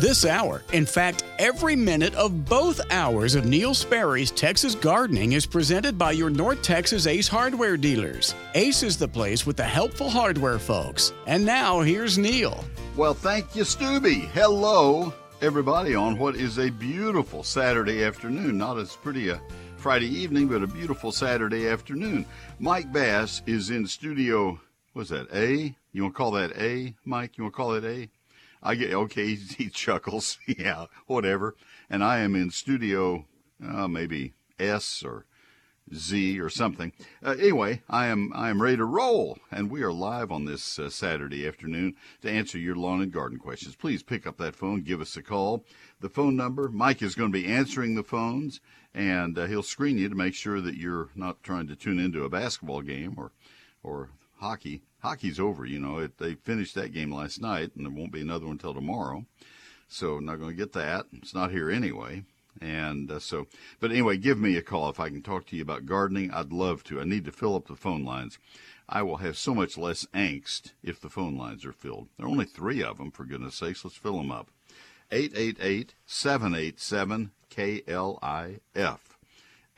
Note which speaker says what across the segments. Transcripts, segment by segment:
Speaker 1: This hour, in fact, every minute of both hours of Neil Sperry's Texas Gardening is presented by your North Texas Ace hardware dealers. Ace is the place with the helpful hardware folks. And now, here's Neil.
Speaker 2: Well, thank you, Stubby. Hello, everybody, on what is a beautiful Saturday afternoon. Not as pretty a Friday evening, but a beautiful Saturday afternoon. Mike Bass is in studio. What's that? A? You want to call that A, Mike? You want to call it A? I get okay. He chuckles. yeah, whatever. And I am in studio, uh, maybe S or Z or something. Uh, anyway, I am I am ready to roll, and we are live on this uh, Saturday afternoon to answer your lawn and garden questions. Please pick up that phone, give us a call. The phone number, Mike is going to be answering the phones, and uh, he'll screen you to make sure that you're not trying to tune into a basketball game or or hockey hockey's over. You know, it, they finished that game last night, and there won't be another one until tomorrow. So I'm not going to get that. It's not here anyway. And uh, so, but anyway, give me a call if I can talk to you about gardening. I'd love to. I need to fill up the phone lines. I will have so much less angst if the phone lines are filled. There are only three of them, for goodness sakes. Let's fill them up. 888 787 KLIF.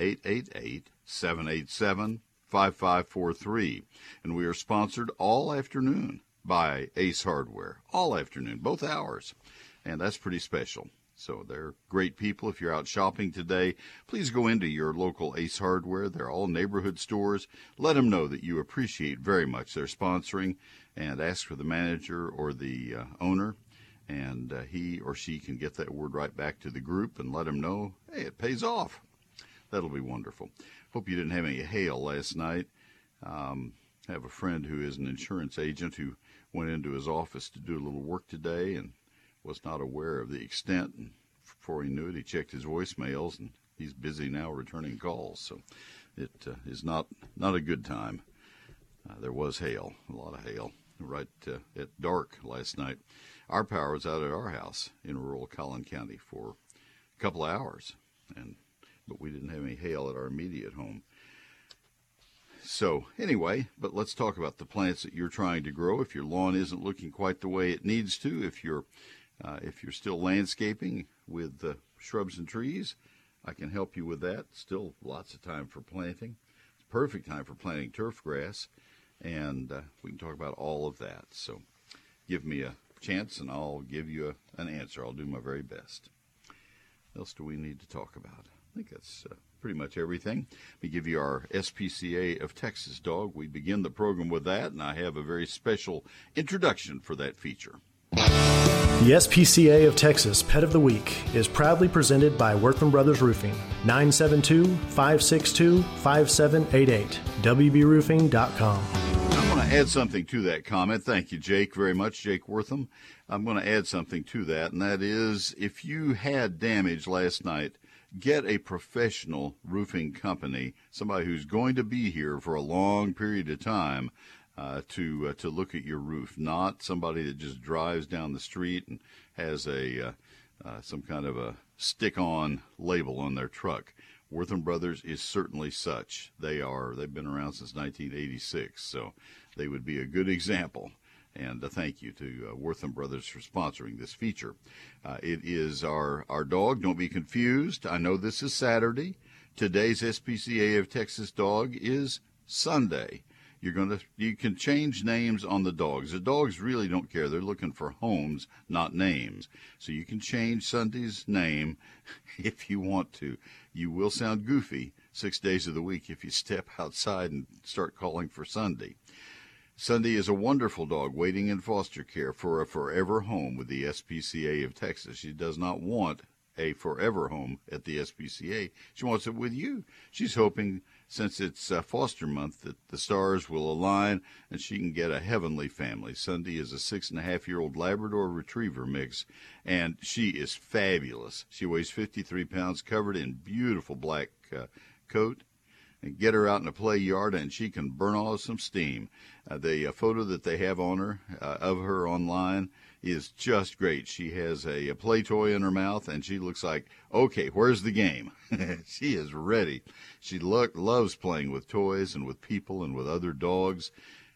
Speaker 2: 888 787 5543. And we are sponsored all afternoon by Ace Hardware. All afternoon, both hours. And that's pretty special. So they're great people. If you're out shopping today, please go into your local Ace Hardware. They're all neighborhood stores. Let them know that you appreciate very much their sponsoring and ask for the manager or the uh, owner. And uh, he or she can get that word right back to the group and let them know, hey, it pays off. That'll be wonderful. Hope you didn't have any hail last night. Um, I have a friend who is an insurance agent who went into his office to do a little work today and was not aware of the extent. And before he knew it, he checked his voicemails and he's busy now returning calls. So it uh, is not not a good time. Uh, there was hail, a lot of hail, right uh, at dark last night. Our power was out at our house in rural Collin County for a couple of hours, and but we didn't have any hail at our immediate home. So, anyway, but let's talk about the plants that you're trying to grow. If your lawn isn't looking quite the way it needs to, if you're uh, if you're still landscaping with shrubs and trees, I can help you with that. Still lots of time for planting. It's perfect time for planting turf grass, and uh, we can talk about all of that. So, give me a chance, and I'll give you a, an answer. I'll do my very best. What else do we need to talk about? I think that's uh, pretty much everything. We give you our SPCA of Texas dog. We begin the program with that, and I have a very special introduction for that feature.
Speaker 3: The SPCA of Texas Pet of the Week is proudly presented by Wortham Brothers Roofing, 972 562 5788, WBRoofing.com.
Speaker 2: I'm going to add something to that comment. Thank you, Jake, very much, Jake Wortham. I'm going to add something to that, and that is if you had damage last night, get a professional roofing company, somebody who's going to be here for a long period of time. Uh, to uh, to look at your roof, not somebody that just drives down the street and has a uh, uh some kind of a stick-on label on their truck. Wortham Brothers is certainly such. They are. They've been around since 1986, so they would be a good example and uh, thank you to uh, Wortham Brothers for sponsoring this feature. Uh, it is our, our dog. Don't be confused. I know this is Saturday. Today's SPCA of Texas dog is Sunday. You're going to you can change names on the dogs. The dogs really don't care. They're looking for homes, not names. So you can change Sunday's name if you want to. You will sound goofy six days of the week if you step outside and start calling for Sunday. Sunday is a wonderful dog waiting in foster care for a forever home with the SPCA of Texas. She does not want a forever home at the SPCA. She wants it with you. She's hoping, since it's uh, foster month, that the stars will align and she can get a heavenly family. Sunday is a six and a half year old Labrador Retriever mix, and she is fabulous. She weighs 53 pounds, covered in beautiful black uh, coat and get her out in the play yard and she can burn off some steam. Uh, the uh, photo that they have on her uh, of her online is just great. She has a, a, play toy in her mouth and she looks like, okay, where's the game? she is ready. She look, loves playing with toys and with people and with other dogs.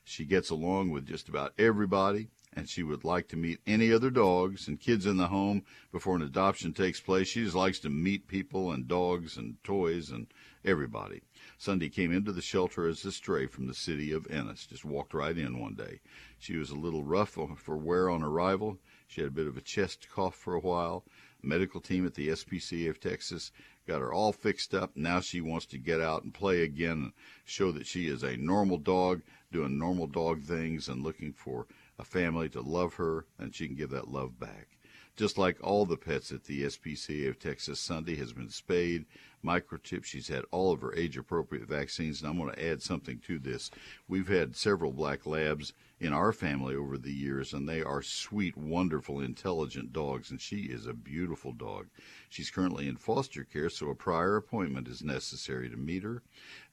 Speaker 2: She gets along with just about everybody and she would like to meet any other dogs and kids in the home before an adoption takes place. She just likes to meet people and dogs and toys and everybody. Sunday came into the shelter as a stray from the city of Ennis, just walked right in one day. She was a little rough for wear on arrival. She had a bit of a chest cough for a while. Medical team at the SPCA of Texas got her all fixed up. Now she wants to get out and play again and show that she is a normal dog, doing normal dog things and looking for a family to love her, and she can give that love back. Just like all the pets at the SPCA of Texas, Sunday has been spayed, microchipped. She's had all of her age appropriate vaccines, and I'm going to add something to this. We've had several black labs in our family over the years, and they are sweet, wonderful, intelligent dogs, and she is a beautiful dog. She's currently in foster care, so a prior appointment is necessary to meet her.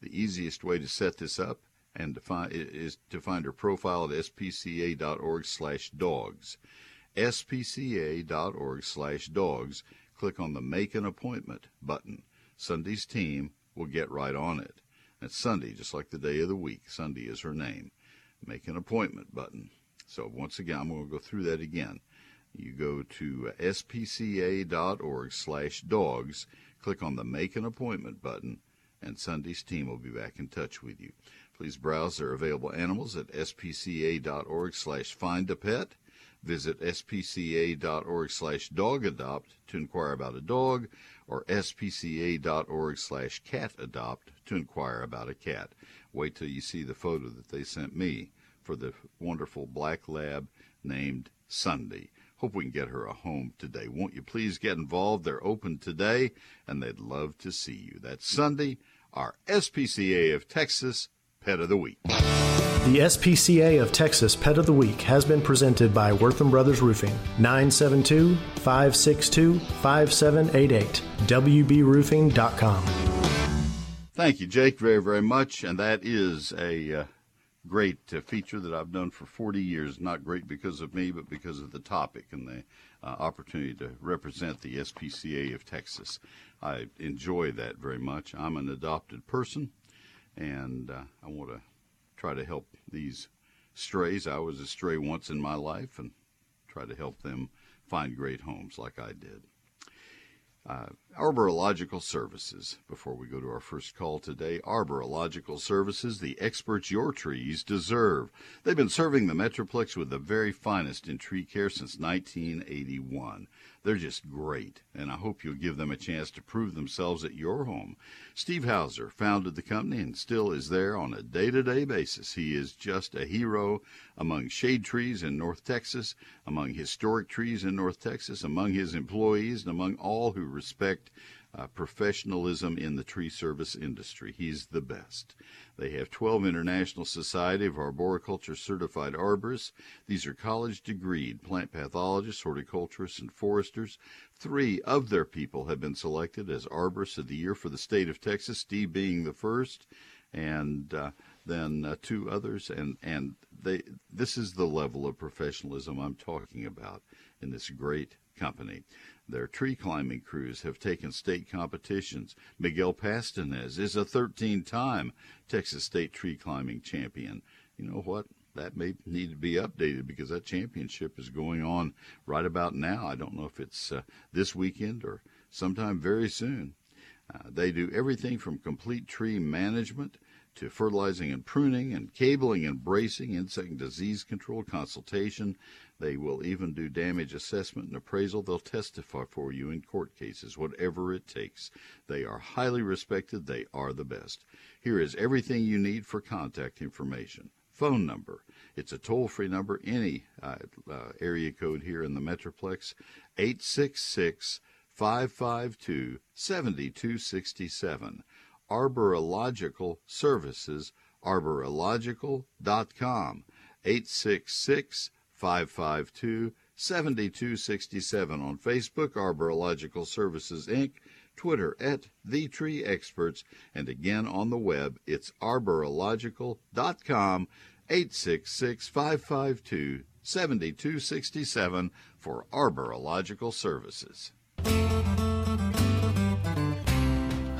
Speaker 2: The easiest way to set this up and to find is to find her profile at spca.org/dogs. spca.org/dogs. Click on the Make an Appointment button. Sunday's team will get right on it. It's Sunday, just like the day of the week. Sunday is her name make an appointment button. So once again, I'm going to go through that again. You go to spca.org slash dogs, click on the Make an Appointment button, and Sunday's team will be back in touch with you. Please browse their available animals at spca.org slash find a pet. Visit spca.org slash dog adopt to inquire about a dog or spca.org slash cat adopt to inquire about a cat. Wait till you see the photo that they sent me for the wonderful black lab named Sunday. Hope we can get her a home today. Won't you please get involved? They're open today and they'd love to see you. That's Sunday, our SPCA of Texas Pet of the Week.
Speaker 3: The SPCA of Texas Pet of the Week has been presented by Wortham Brothers Roofing, 972 562 5788, WBRoofing.com.
Speaker 2: Thank you, Jake, very, very much. And that is a uh, great uh, feature that I've done for 40 years. Not great because of me, but because of the topic and the uh, opportunity to represent the SPCA of Texas. I enjoy that very much. I'm an adopted person, and uh, I want to try to help these strays. I was a stray once in my life and try to help them find great homes like I did. Uh, Arborological Services. Before we go to our first call today, Arborological Services, the experts your trees deserve. They've been serving the Metroplex with the very finest in tree care since 1981. They're just great, and I hope you'll give them a chance to prove themselves at your home. Steve Hauser founded the company and still is there on a day to day basis. He is just a hero among shade trees in North Texas, among historic trees in North Texas, among his employees, and among all who respect uh, professionalism in the tree service industry. He's the best. They have 12 International Society of Arboriculture certified arborists. These are college degreed plant pathologists, horticulturists, and foresters. Three of their people have been selected as Arborists of the Year for the state of Texas, Steve being the first, and uh, then uh, two others. And, and they, this is the level of professionalism I'm talking about in this great company. Their tree climbing crews have taken state competitions. Miguel Pastanez is a 13 time Texas State tree climbing champion. You know what? That may need to be updated because that championship is going on right about now. I don't know if it's uh, this weekend or sometime very soon. Uh, they do everything from complete tree management to fertilizing and pruning and cabling and bracing, insect and disease control, consultation, they will even do damage assessment and appraisal. They'll testify for you in court cases, whatever it takes. They are highly respected. They are the best. Here is everything you need for contact information. Phone number. It's a toll free number, any uh, uh, area code here in the Metroplex, 866 552 7267. Arborological Services, arborological.com, 866 552 7267 on Facebook, Arborological Services Inc., Twitter at The Tree Experts, and again on the web, it's arborological.com, 866 552 7267 for Arborological Services.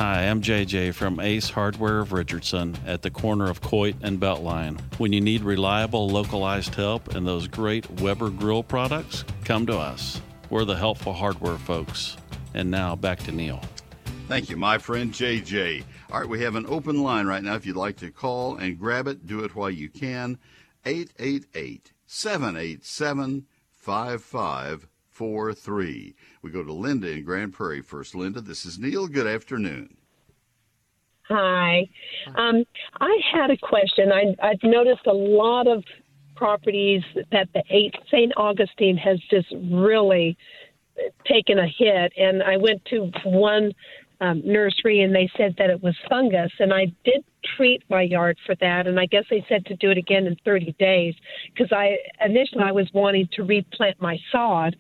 Speaker 4: Hi, I'm JJ from Ace Hardware of Richardson at the corner of Coit and Beltline. When you need reliable, localized help and those great Weber grill products, come to us. We're the helpful hardware folks. And now back to Neil.
Speaker 2: Thank you, my friend JJ. All right, we have an open line right now. If you'd like to call and grab it, do it while you can. 888 787 5543. We go to Linda in Grand Prairie first. Linda, this is Neil. Good afternoon.
Speaker 5: Hi. Um, I had a question. I, I've noticed a lot of properties that the eight St. Augustine has just really taken a hit. And I went to one um, nursery and they said that it was fungus. And I did treat my yard for that. And I guess they said to do it again in 30 days because I initially I was wanting to replant my sod.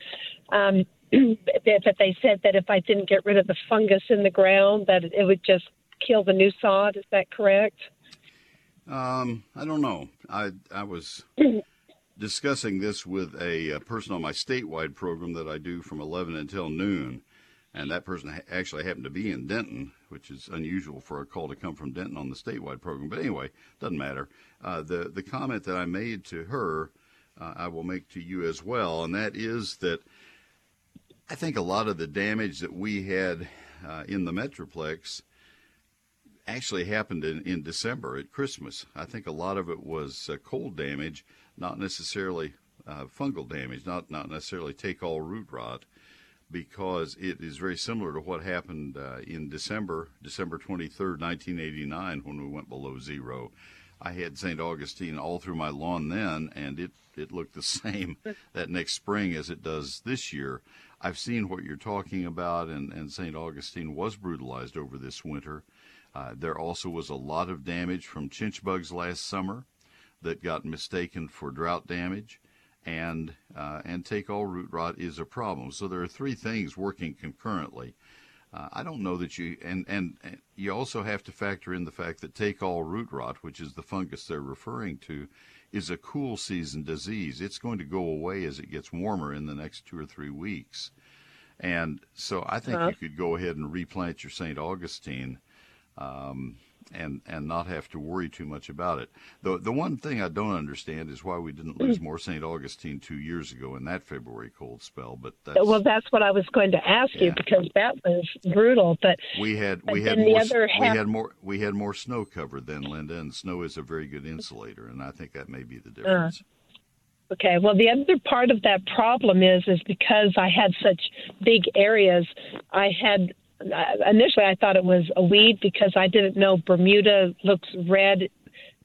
Speaker 5: Um, but they said that if I didn't get rid of the fungus in the ground, that it would just kill the new sod. Is that correct?
Speaker 2: Um, I don't know. I I was discussing this with a, a, person on my statewide program that I do from 11 until noon, and that person ha- actually happened to be in Denton, which is unusual for a call to come from Denton on the statewide program. But anyway, doesn't matter. Uh, the the comment that I made to her, uh, I will make to you as well, and that is that I think a lot of the damage that we had uh, in the Metroplex actually happened in, in December at Christmas. I think a lot of it was uh, cold damage, not necessarily uh, fungal damage, not, not necessarily take all root rot, because it is very similar to what happened uh, in December, December 23rd, 1989, when we went below zero. I had St. Augustine all through my lawn then, and it, it looked the same that next spring as it does this year. I've seen what you're talking about, and, and St. Augustine was brutalized over this winter. Uh, there also was a lot of damage from chinch bugs last summer that got mistaken for drought damage, and uh, and take all root rot is a problem. So there are three things working concurrently. Uh, I don't know that you and, and and you also have to factor in the fact that take all root rot, which is the fungus they're referring to, is a cool season disease. It's going to go away as it gets warmer in the next two or three weeks. And so I think uh-huh. you could go ahead and replant your St. Augustine um, and and not have to worry too much about it. The the one thing I don't understand is why we didn't lose more St. Augustine two years ago in that February cold spell. But that's,
Speaker 5: well, that's what I was going to ask yeah. you because that was brutal. But
Speaker 2: we had we had more we had more we had more snow cover than Linda, and snow is a very good insulator, and I think that may be the uh, difference. Uh.
Speaker 5: Okay. Well, the other part of that problem is is because I had such big areas, I had initially I thought it was a weed because I didn't know Bermuda looks red.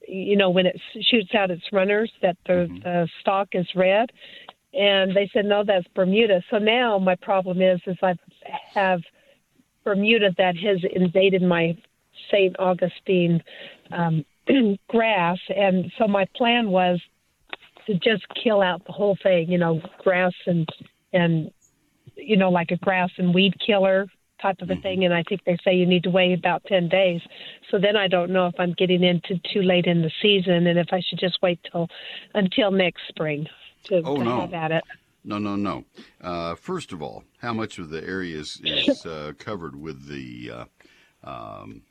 Speaker 5: You know, when it shoots out its runners, that the, mm-hmm. the stalk is red, and they said no, that's Bermuda. So now my problem is is I have Bermuda that has invaded my St. Augustine um, grass, and so my plan was to just kill out the whole thing. You know, grass and and you know like a grass and weed killer type of a mm-hmm. thing. And I think they say you need to wait about 10 days. So then I don't know if I'm getting into too late in the season and if I should just wait till until next spring to,
Speaker 2: oh,
Speaker 5: to
Speaker 2: no.
Speaker 5: have at it.
Speaker 2: No, no, no. Uh, first of all, how much of the area is, is uh, covered with the uh, um,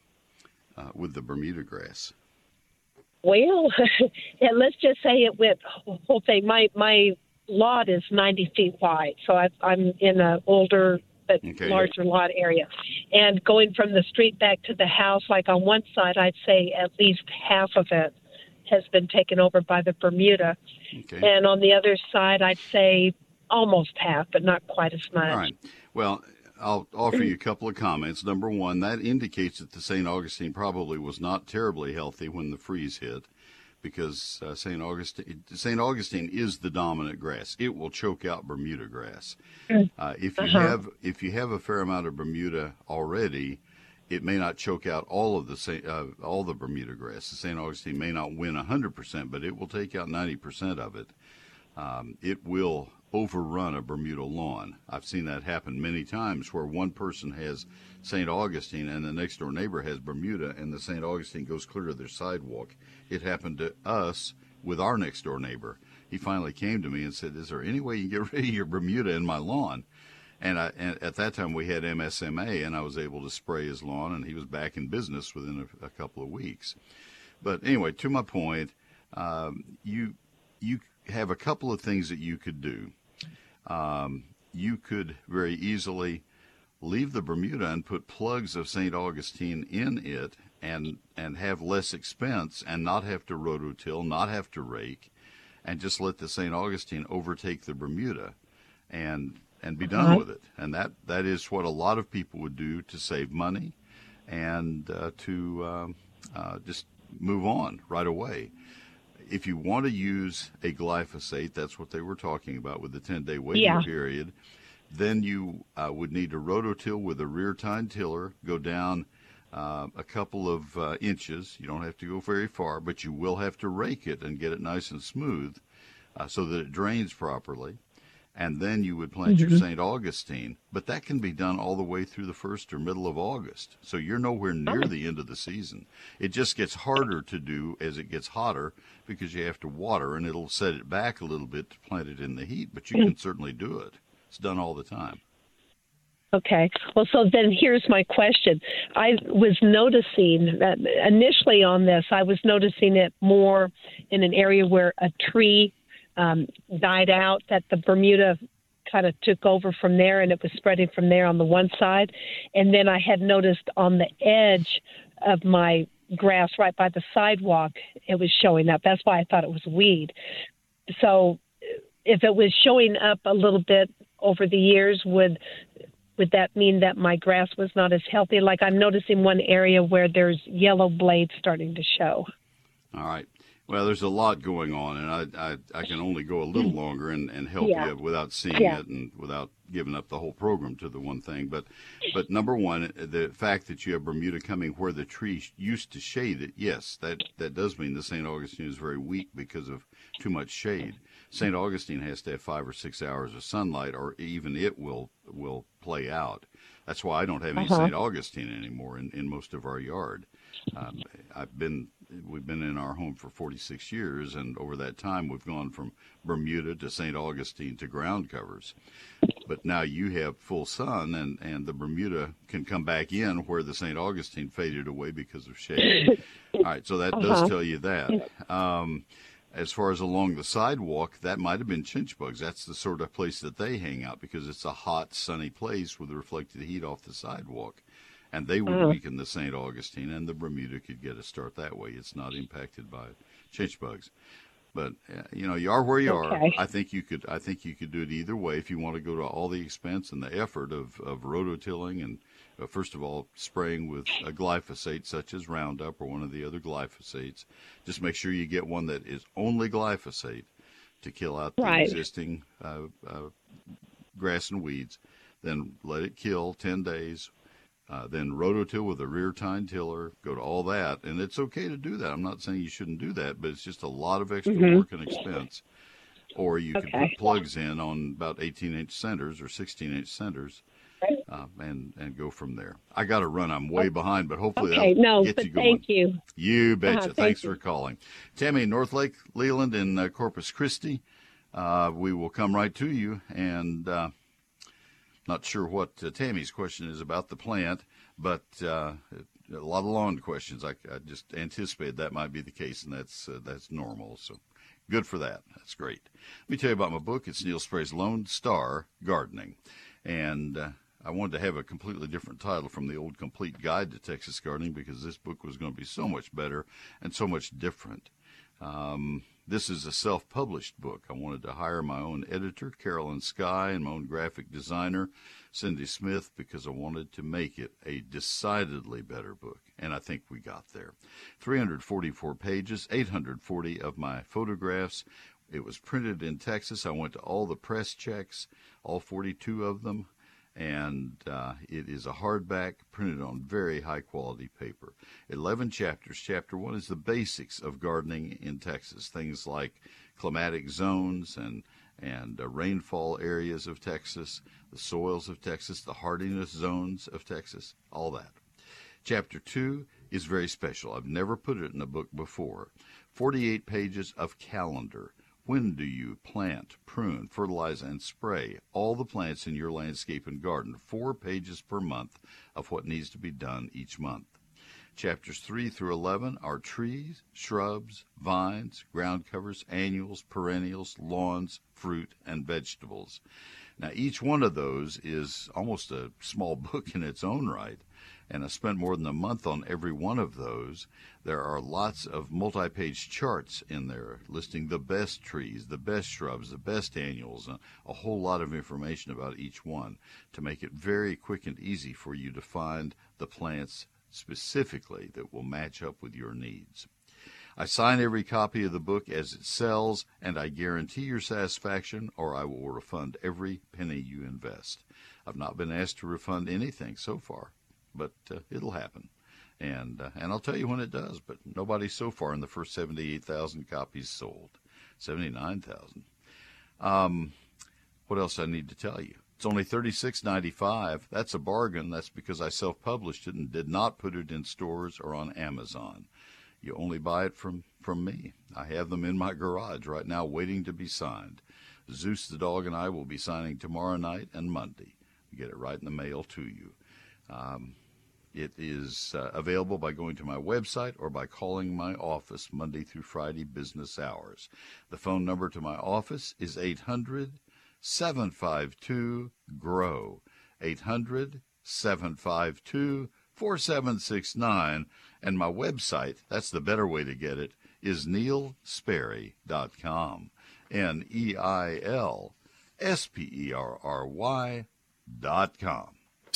Speaker 2: uh, with the Bermuda grass?
Speaker 5: Well, and let's just say it went whole thing. My my lot is 90 feet wide, so I, I'm in an older but okay. larger lot area. And going from the street back to the house, like on one side, I'd say at least half of it has been taken over by the Bermuda. Okay. And on the other side, I'd say almost half, but not quite as much.
Speaker 2: All right. Well, I'll offer you a couple of comments. Number one, that indicates that the St. Augustine probably was not terribly healthy when the freeze hit because uh, St. Augustine St. Augustine is the dominant grass. It will choke out Bermuda grass. Mm. Uh, if you uh-huh. have if you have a fair amount of Bermuda already, it may not choke out all of the uh, all the Bermuda grass. The St. Augustine may not win 100%, but it will take out 90% of it. Um, it will overrun a Bermuda lawn. I've seen that happen many times where one person has St. Augustine and the next door neighbor has Bermuda and the St. Augustine goes clear to their sidewalk. It happened to us with our next door neighbor. He finally came to me and said, Is there any way you can get rid of your Bermuda in my lawn? And, I, and at that time we had MSMA, and I was able to spray his lawn, and he was back in business within a, a couple of weeks. But anyway, to my point, um, you you have a couple of things that you could do. Um, you could very easily leave the Bermuda and put plugs of St. Augustine in it and and have less expense and not have to rototill, not have to rake, and just let the St. Augustine overtake the Bermuda and and be done with it. And that that is what a lot of people would do to save money and uh, to um, uh, just move on right away. If you want to use a glyphosate, that's what they were talking about with the 10 day waiting
Speaker 5: Yeah.
Speaker 2: period. Then you uh, would need to rototill with a rear tine tiller, go down uh, a couple of uh, inches. You don't have to go very far, but you will have to rake it and get it nice and smooth uh, so that it drains properly. And then you would plant your St. Augustine, but that can be done all the way through the first or middle of August. So you're nowhere near the end of the season. It just gets harder to do as it gets hotter because you have to water and it'll set it back a little bit to plant it in the heat, but you can certainly do it. Done all the time.
Speaker 5: Okay. Well, so then here's my question. I was noticing that initially on this, I was noticing it more in an area where a tree um, died out, that the Bermuda kind of took over from there and it was spreading from there on the one side. And then I had noticed on the edge of my grass right by the sidewalk, it was showing up. That's why I thought it was weed. So if it was showing up a little bit over the years, would would that mean that my grass was not as healthy? Like I'm noticing one area where there's yellow blades starting to show.
Speaker 2: All right. Well, there's a lot going on, and I, I, I can only go a little mm-hmm. longer and, and help
Speaker 5: Yeah.
Speaker 2: you without seeing
Speaker 5: Yeah.
Speaker 2: it and without giving up the whole program to the one thing. But, but number one, the fact that you have Bermuda coming where the tree used to shade it, yes, that, that does mean the St. Augustine is very weak because of too much shade. St. Augustine has to have five or six hours of sunlight, or even it will will play out. That's why I don't have any St. Augustine anymore in, in most of our yard. Um, I've been we've been in our home for 46 years, and over that time we've gone from Bermuda to St. Augustine to ground covers. But now you have full sun, and and the Bermuda can come back in where the St. Augustine faded away because of shade. All right, so that does tell you that. Um, as far as along the sidewalk, that might have been chinch bugs. That's the sort of place that they hang out because it's a hot, sunny place with reflected heat off the sidewalk. And they would weaken the St. Augustine, and the Bermuda could get a start that way. It's not impacted by chinch bugs. But uh, you know, you are where you are. I think you could. I think you could do it either way. If you want to go to all the expense and the effort of of rototilling and uh, first of all spraying with a glyphosate such as Roundup or one of the other glyphosates, just make sure you get one that is only glyphosate to kill out the
Speaker 5: Right.
Speaker 2: existing uh, uh, grass and weeds. Then let it kill ten days. Uh, then rototill with a rear tine tiller, go to all that, and it's okay to do that. I'm not saying you shouldn't do that, but it's just a lot of extra work and expense. Or you could
Speaker 5: Mm-hmm.
Speaker 2: Put plugs in on about 18 inch centers or 16 inch centers, uh, and and go from there. I got to run. I'm way behind, but hopefully
Speaker 5: Okay,
Speaker 2: that'll
Speaker 5: no,
Speaker 2: get
Speaker 5: but
Speaker 2: you going.
Speaker 5: thank you.
Speaker 2: You betcha.
Speaker 5: Uh-huh, thank
Speaker 2: Thanks
Speaker 5: you.
Speaker 2: for calling. Tammy, Northlake, Leland, and uh, Corpus Christi. Uh, we will come right to you. And uh, not sure what uh, Tammy's question is about the plant, but uh, a lot of lawn questions. I, I just anticipated that might be the case, and that's uh, that's normal. So good for that. That's great. Let me tell you about my book. It's Neil Sperry's Lone Star Gardening, and uh, I wanted to have a completely different title from the old Complete Guide to Texas Gardening because this book was going to be so much better and so much different. Um, this is a self published book. I wanted to hire my own editor, Carolyn Sky, and my own graphic designer, Cindy Smith, because I wanted to make it a decidedly better book. And I think we got there. 344 pages, 840 of my photographs. It was printed in Texas. I went to all the press checks, all 42 of them and uh, it is a hardback printed on very high quality paper. 11 chapters. Chapter 1 is the basics of gardening in Texas, things like climatic zones and and uh, rainfall areas of Texas, the soils of Texas, the hardiness zones of Texas, all that. Chapter 2 is very special. I've never put it in a book before. 48 pages of calendar When do you plant, prune, fertilize, and spray all the plants in your landscape and garden? Four pages per month of what needs to be done each month. Chapters 3 through 11 are trees, shrubs, vines, ground covers, annuals, perennials, lawns, fruit, and vegetables. Now, each one of those is almost a small book in its own right, and I spent more than a month on every one of those. There are lots of multi page charts in there listing the best trees, the best shrubs, the best annuals, and a whole lot of information about each one to make it very quick and easy for you to find the plants specifically that will match up with your needs. I sign every copy of the book as it sells, and I guarantee your satisfaction, or I will refund every penny you invest. I've not been asked to refund anything so far, but uh, it'll happen. And, uh, and I'll tell you when it does, but nobody so far in the first 78,000 copies sold. 79,000. Um, what else I need to tell you? It's only $36.95. That's a bargain. That's because I self published it and did not put it in stores or on Amazon. You only buy it from, from me. I have them in my garage right now waiting to be signed. Zeus the dog and I will be signing tomorrow night and Monday. Get it right in the mail to you. Um, it is uh, available by going to my website or by calling my office Monday through Friday business hours. The phone number to my office is 800 752 GROW. 800 752 4769 and my website, that's the better way to get it, is neilsperry.com. N E I L S P E R R Y dot com.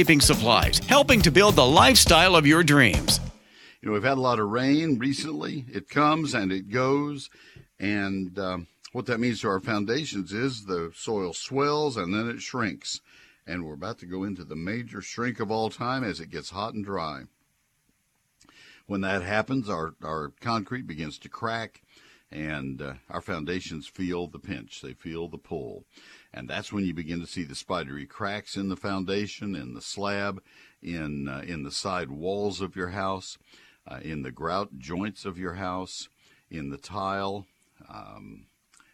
Speaker 1: landscaping supplies, helping to build the lifestyle of your dreams.
Speaker 2: You know, we've had a lot of rain recently. It comes and it goes. And um, what that means to our foundations is the soil swells and then it shrinks. And we're about to go into the major shrink of all time as it gets hot and dry. When that happens, our, our concrete begins to crack and uh, our foundations feel the pinch. They feel the pull. And that's when you begin to see the spidery cracks in the foundation, in the slab, in, uh, in the side walls of your house, uh, in the grout joints of your house, in the tile, um,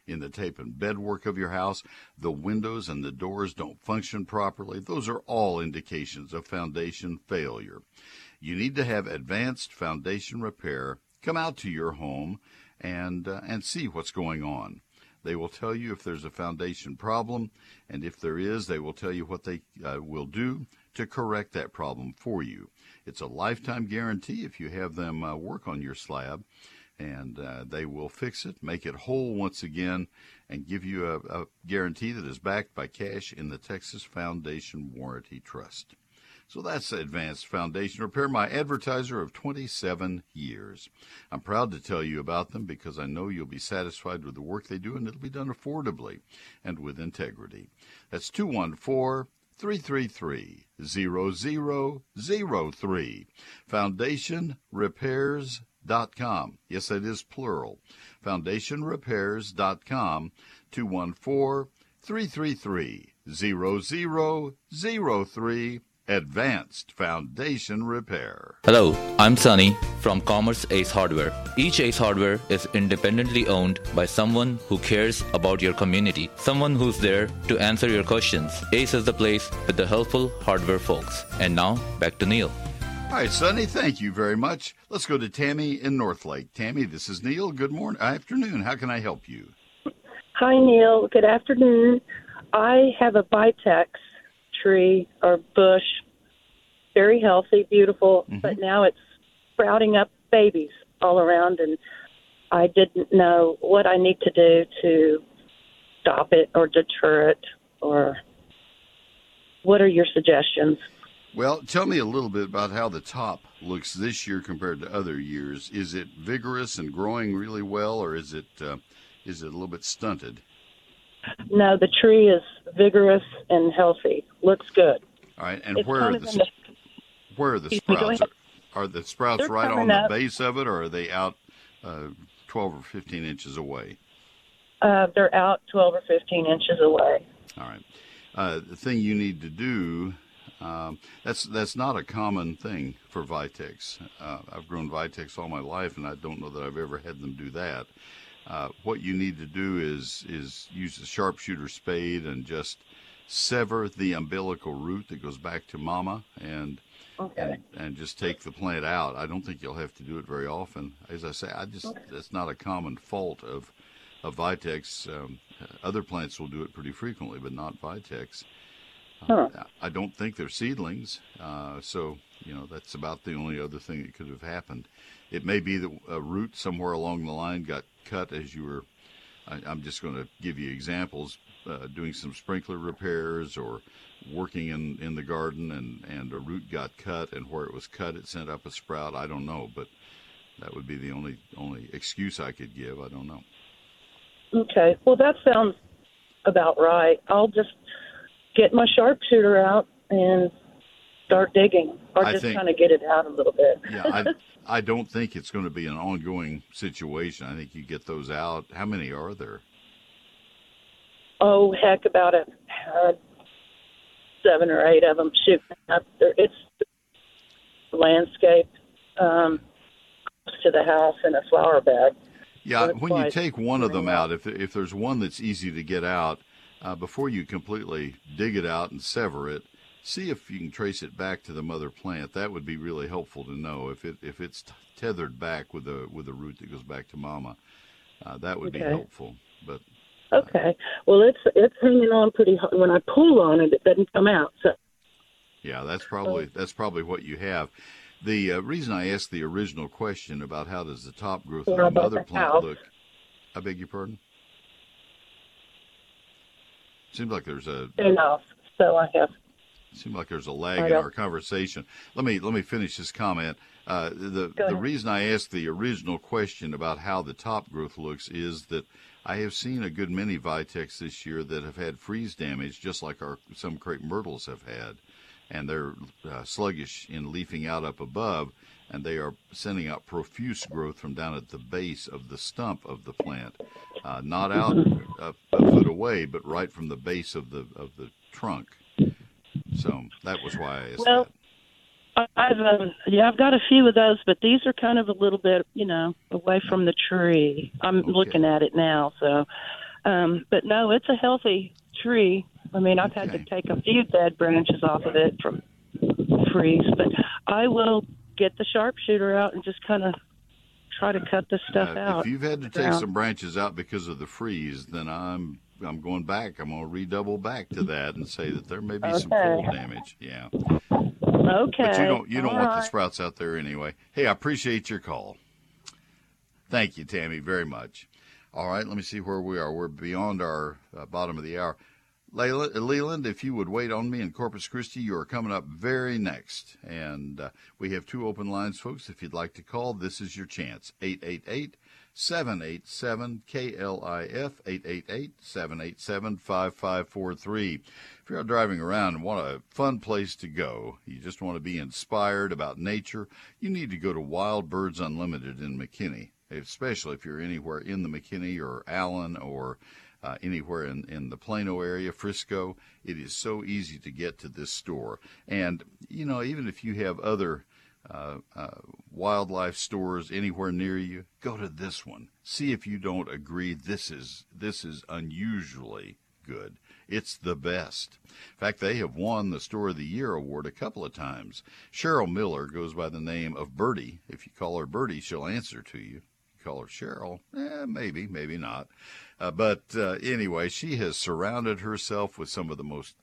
Speaker 2: in the tape and bedwork of your house, the windows and the doors don't function properly. Those are all indications of foundation failure. You need to have advanced foundation repair come out to your home and uh, and see what's going on. They will tell you if there's a foundation problem, and if there is, they will tell you what they uh, will do to correct that problem for you. It's a lifetime guarantee if you have them uh, work on your slab, and uh, they will fix it, make it whole once again, and give you a, a guarantee that is backed by cash in the Texas Foundation Warranty Trust. So that's Advanced Foundation Repair, my advertiser of 27 years. I'm proud to tell you about them because I know you'll be satisfied with the work they do and it'll be done affordably and with integrity. That's 214 333 0003. FoundationRepairs.com. Yes, that is plural. FoundationRepairs.com 214 333 0003. Advanced Foundation Repair.
Speaker 6: Hello, I'm Sunny from Commerce Ace Hardware. Each Ace Hardware is independently owned by someone who cares about your community, someone who's there to answer your questions. Ace is the place with the helpful hardware folks. And now, back to Neil.
Speaker 2: All right, Sunny, thank you very much. Let's go to Tammy in Northlake. Tammy, this is Neil. Good morning, afternoon. How can I help you?
Speaker 7: Hi, Neil. Good afternoon. I have a Vitex tree or bush, very healthy, beautiful,
Speaker 2: Mm-hmm.
Speaker 7: but now it's sprouting up babies all around, and I didn't know what I need to do to stop it or deter it, or what are your suggestions?
Speaker 2: Well, tell me a little bit about how the top looks this year compared to other years. Is it vigorous and growing really well, or is it uh, is it a little bit stunted?
Speaker 7: No, the tree is vigorous and healthy. Looks good.
Speaker 2: All right, and
Speaker 7: It's
Speaker 2: where are the
Speaker 7: the-
Speaker 2: where are the
Speaker 7: Excuse me, go
Speaker 2: sprouts? Are, are the sprouts
Speaker 7: They're
Speaker 2: right on the
Speaker 7: up.
Speaker 2: base of it, or are they out uh, twelve or fifteen inches away?
Speaker 7: Uh, they're out 12 or 15 inches away.
Speaker 2: All right. Uh, the thing you need to do um, that's that's not a common thing for Vitex. Uh, I've grown Vitex all my life, and I don't know that I've ever had them do that. Uh, what you need to do is is use a sharpshooter spade and just sever the umbilical root that goes back to mama, and
Speaker 7: Okay.
Speaker 2: and and just take the plant out. I don't think you'll have to do it very often. As I say, I just that's not a common fault of of Vitex. Um, other plants will do it pretty frequently, but not Vitex. Uh, I don't think they're seedlings, uh, so you know that's about the only other thing that could have happened. It may be that a root somewhere along the line got cut as you were. I, I'm just going to give you examples: uh, doing some sprinkler repairs or working in, in the garden, and and a root got cut, and where it was cut, it sent up a sprout. I don't know, but that would be the only only excuse I could give. I don't know.
Speaker 7: Okay. Well, that sounds about right. I'll just get my sharpshooter out and start digging, or
Speaker 2: I
Speaker 7: just
Speaker 2: think-
Speaker 7: kind of get it out a little bit.
Speaker 2: Yeah, I, I don't think it's going to be an ongoing situation. I think you get those out. How many are there?
Speaker 7: oh, heck, about a uh, seven or eight of them shooting up there. It's landscape um, close to the house in a flower bed.
Speaker 2: Yeah,
Speaker 7: That's
Speaker 2: when you take one of them out, if if there's one that's easy to get out, uh, before you completely dig it out and sever it, see if you can trace it back to the mother plant. That would be really helpful to know if it if it's tethered back with a with a root that goes back to mama. Uh, that would be helpful. But
Speaker 7: Okay. Well, it's it's hanging on pretty hard. When I pull on it, it doesn't come out. So
Speaker 2: Yeah, that's probably that's probably what you have. The uh, reason I asked the original question about how does the top growth of the mother
Speaker 7: the
Speaker 2: plant
Speaker 7: house?
Speaker 2: look, I beg your pardon. Seems like there's a
Speaker 7: enough. So I have.
Speaker 2: Seems like there's a lag in our conversation. Let me let me finish this comment. Uh, the the reason I asked the original question about how the top growth looks is that I have seen a good many Vitex this year that have had freeze damage, just like our some crepe myrtles have had, and they're uh, sluggish in leafing out up above, and they are sending out profuse growth from down at the base of the stump of the plant, uh, not out a, a foot away, but right from the base of the of the trunk. So that was why I asked
Speaker 7: Well,
Speaker 2: that.
Speaker 7: I've um, yeah, I've got a few of those, but these are kind of a little bit, you know, away from the tree. I'm
Speaker 2: Okay.
Speaker 7: looking at it now, so. Um, but no, it's a healthy tree. I mean, I've had to take a few dead branches off of it from freeze, but I will get the sharpshooter out and just kind of try to cut this stuff
Speaker 2: Uh,
Speaker 7: out.
Speaker 2: If you've had to take some branches out because of the freeze, then I'm I'm going back. I'm going to redouble back to that and say that there may be some cold damage. Yeah,
Speaker 7: Okay.
Speaker 2: but you don't you don't
Speaker 7: All
Speaker 2: want the sprouts out there anyway. Hey, I appreciate your call. Thank you, Tammy, very much. All right, let me see where we are. We're beyond our uh, bottom of the hour. Leland, if you would wait on me in Corpus Christi, you are coming up very next. And uh, we have two open lines, folks. If you'd like to call, this is your chance. 888 787 KLIF, 888 787 5543. If you're out driving around and want a fun place to go, you just want to be inspired about nature, you need to go to Wild Birds Unlimited in McKinney, especially if you're anywhere in the McKinney or Allen or uh, anywhere in, in the Plano area, Frisco. It is so easy to get to this store. And, you know, even if you have other uh, uh, wildlife stores anywhere near you, go to this one. See if you don't agree this is this is unusually good. It's the best. In fact, they have won the Store of the Year award a couple of times. Cheryl Miller goes by the name of Birdie. If you call her Birdie, she'll answer to you. call her Cheryl. Eh, maybe, maybe not. Uh, but uh, anyway, she has surrounded herself with some of the most